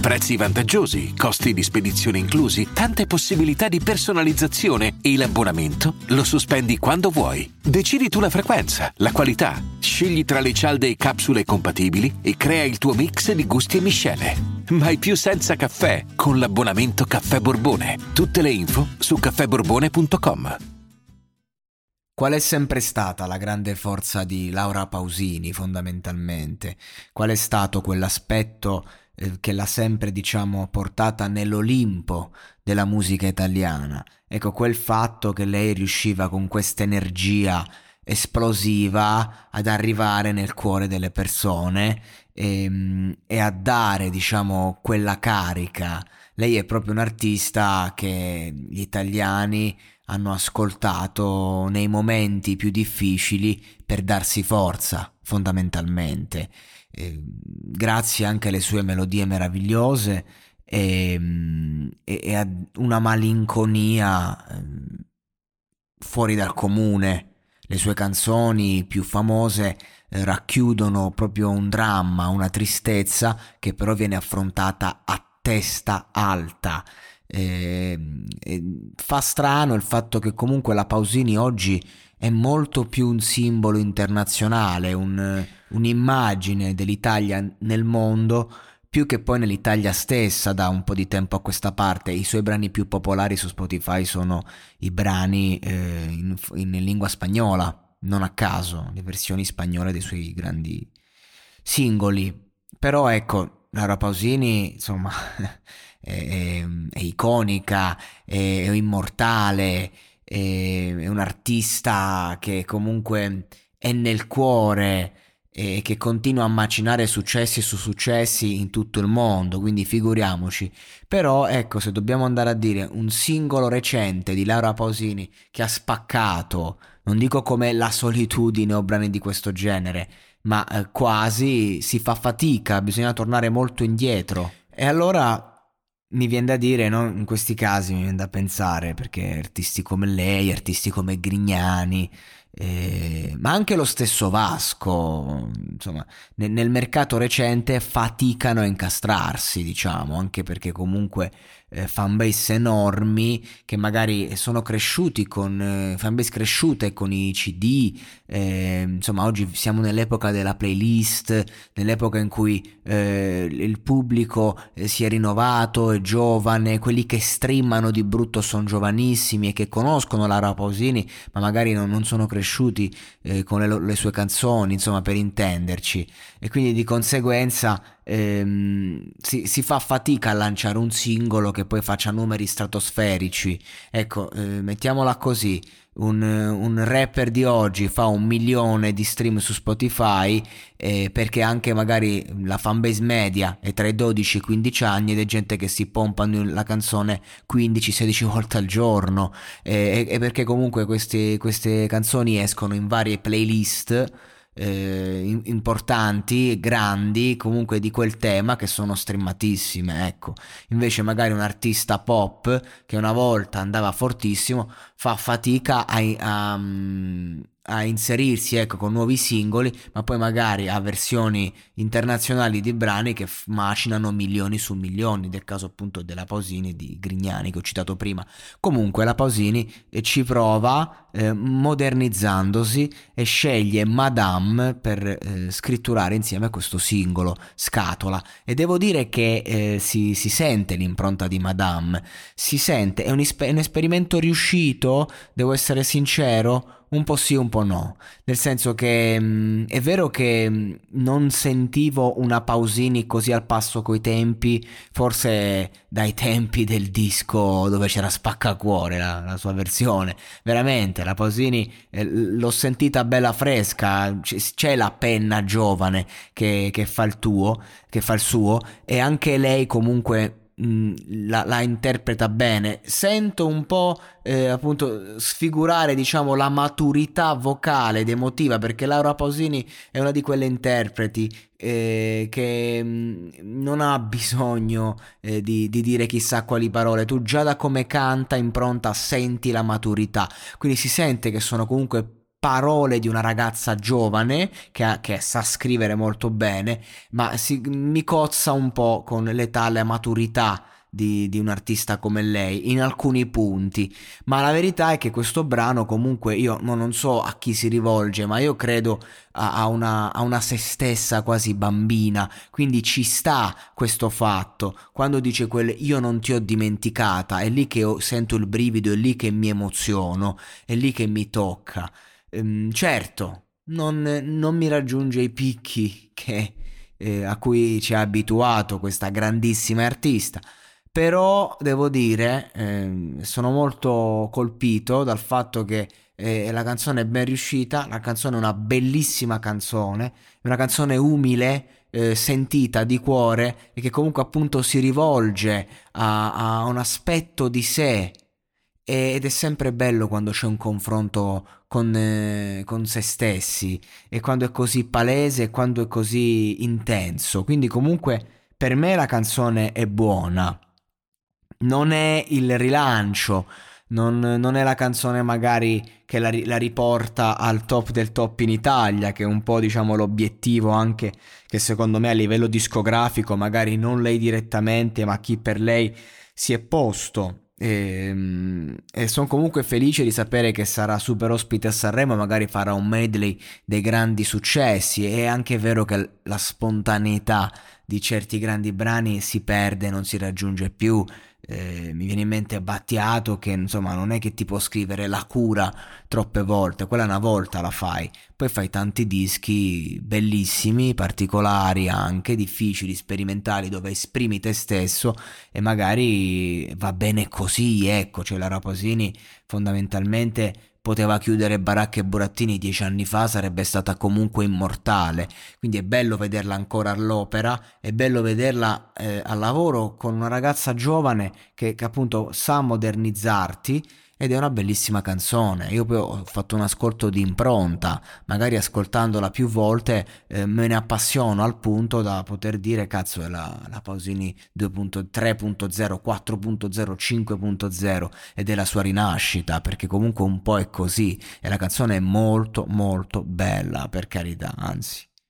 Prezzi vantaggiosi, costi di spedizione inclusi, tante possibilità di personalizzazione e l'abbonamento lo sospendi quando vuoi. Decidi tu la frequenza, la qualità, scegli tra le cialde e capsule compatibili e crea il tuo mix di gusti e miscele. Mai più senza caffè con l'abbonamento Caffè Borbone. Tutte le info su caffèborbone.com. Qual è sempre stata la grande forza di Laura Pausini fondamentalmente? Qual è stato quell'aspetto eh, che l'ha sempre, diciamo, portata nell'Olimpo della musica italiana? Ecco, quel fatto che lei riusciva con questa energia esplosiva ad arrivare nel cuore delle persone e, ehm, e a dare, diciamo, quella carica. Lei è proprio un artista che gli italiani hanno ascoltato nei momenti più difficili per darsi forza, fondamentalmente. Eh, grazie anche alle sue melodie meravigliose e, e, e a una malinconia eh, fuori dal comune. Le sue canzoni più famose eh, racchiudono proprio un dramma, una tristezza che però viene affrontata a testa alta. Eh, fa strano il fatto che comunque la Pausini oggi è molto più un simbolo internazionale, un, un'immagine dell'Italia nel mondo, più che poi nell'Italia stessa da un po' di tempo a questa parte. I suoi brani più popolari su Spotify sono i brani eh, in, in lingua spagnola, non a caso, le versioni spagnole dei suoi grandi singoli. Però ecco, Laura Pausini, insomma... è, è iconica, è, è immortale, è, è un artista che comunque è nel cuore e che continua a macinare successi su successi in tutto il mondo, quindi figuriamoci. Però ecco, se dobbiamo andare a dire un singolo recente di Laura Pausini che ha spaccato, non dico come La solitudine o brani di questo genere, ma eh, quasi si fa fatica, bisogna tornare molto indietro. E allora mi viene da dire, no? in questi casi mi viene da pensare, perché artisti come lei, artisti come Grignani, eh, ma anche lo stesso Vasco, insomma, nel, nel, mercato recente faticano a incastrarsi, diciamo, anche perché comunque eh, fanbase enormi che magari sono cresciuti con eh, fanbase cresciute con i CD, eh, insomma, oggi siamo nell'epoca della playlist, nell'epoca in cui eh, il pubblico eh, si è rinnovato, è giovane, quelli che streamano di brutto sono giovanissimi e che conoscono Lara Pausini, ma magari non, non sono cresciuti cresciuti eh, con le, le, sue canzoni, insomma, per intenderci. E quindi di conseguenza ehm, si, si, fa fatica a lanciare un singolo che poi faccia numeri stratosferici. Ecco, eh, mettiamola così un, un, rapper di oggi fa un milione di stream su Spotify eh, perché anche magari la fanbase media è tra i 12 e i 15 anni ed è gente che si pompa la canzone 15-16 volte al giorno eh, e, perché comunque queste, queste canzoni escono in varie playlist eh, importanti, grandi, comunque di quel tema che sono streamatissime, ecco. Invece magari un artista pop che una volta andava fortissimo fa fatica a, a, a inserirsi ecco, con nuovi singoli, ma poi magari ha versioni internazionali di brani che f- macinano milioni su milioni, del caso appunto della Pausini di Grignani che ho citato prima. Comunque la Pausini eh, ci prova eh, modernizzandosi e sceglie Madame per eh, scritturare insieme questo singolo, Scatola. E devo dire che eh, si, si, sente l'impronta di Madame, si sente, è un, ispe- un esperimento riuscito, devo essere sincero, un po' sì, un po' no. Nel senso che mh, mm, è vero che mh, mm, non sentivo una Pausini così al passo coi tempi, forse dai tempi del disco dove c'era Spaccacuore, la, la sua versione. Veramente, la Pausini eh, l'ho sentita bella fresca, c- c'è la penna giovane che, che fa il tuo, che fa il suo, e anche lei comunque la, la, interpreta bene. Sento un po' eh, appunto sfigurare diciamo la maturità vocale ed emotiva perché Laura Pausini è una di quelle interpreti eh, che mh, non ha bisogno eh, di, di, dire chissà quali parole, tu già da come canta impronta senti la maturità, quindi si sente che sono comunque parole di una ragazza giovane che, ha, che sa scrivere molto bene, ma si, mi cozza un po' con l'età, la maturità di, di, un artista come lei in alcuni punti, ma la verità è che questo brano comunque io no, non so a chi si rivolge, ma io credo a, a, una, a una se stessa quasi bambina, quindi ci sta questo fatto, quando dice quel io non ti ho dimenticata, è lì che sento il brivido, è lì che mi emoziono, è lì che mi tocca. Ehm, certo, non, non, mi raggiunge i picchi che, eh, a cui ci ha abituato questa grandissima artista, però devo dire, eh, sono molto colpito dal fatto che eh, la canzone è ben riuscita, la canzone è una bellissima canzone, una canzone umile, eh, sentita di cuore e che comunque appunto si rivolge a, a un aspetto di sé ed è sempre bello quando c'è un confronto con, eh, con, se stessi e quando è così palese e quando è così intenso. Quindi comunque per me la canzone è buona. Non è il rilancio, non, non è la canzone magari che la, la, riporta al top del top in Italia, che è un po' diciamo l'obiettivo anche che secondo me a livello discografico, magari non lei direttamente, ma chi per lei si è posto e, ehm, e sono comunque felice di sapere che sarà super ospite a Sanremo, magari farà un medley dei grandi successi. È anche vero che la spontaneità di certi grandi brani si perde, non si raggiunge più eh, mi viene in mente Battiato che insomma non è che ti può scrivere la cura troppe volte, quella una volta la fai, poi fai tanti dischi bellissimi, particolari anche, difficili, sperimentali, dove esprimi te stesso e magari va bene così, ecco, cioè la Raposini fondamentalmente poteva chiudere Baracca e Burattini dieci anni fa sarebbe stata comunque immortale. Quindi è bello vederla ancora all'opera, è bello vederla eh, al lavoro con una ragazza giovane che, che appunto sa modernizzarti ed è una bellissima canzone. Io poi ho fatto un ascolto di impronta, magari ascoltandola più volte eh, me ne appassiono al punto da poter dire cazzo è la, la Pausini 2.3.0, 4.0, 5.0 ed è la sua rinascita perché comunque un po' è così e la canzone è molto molto bella per carità, anzi.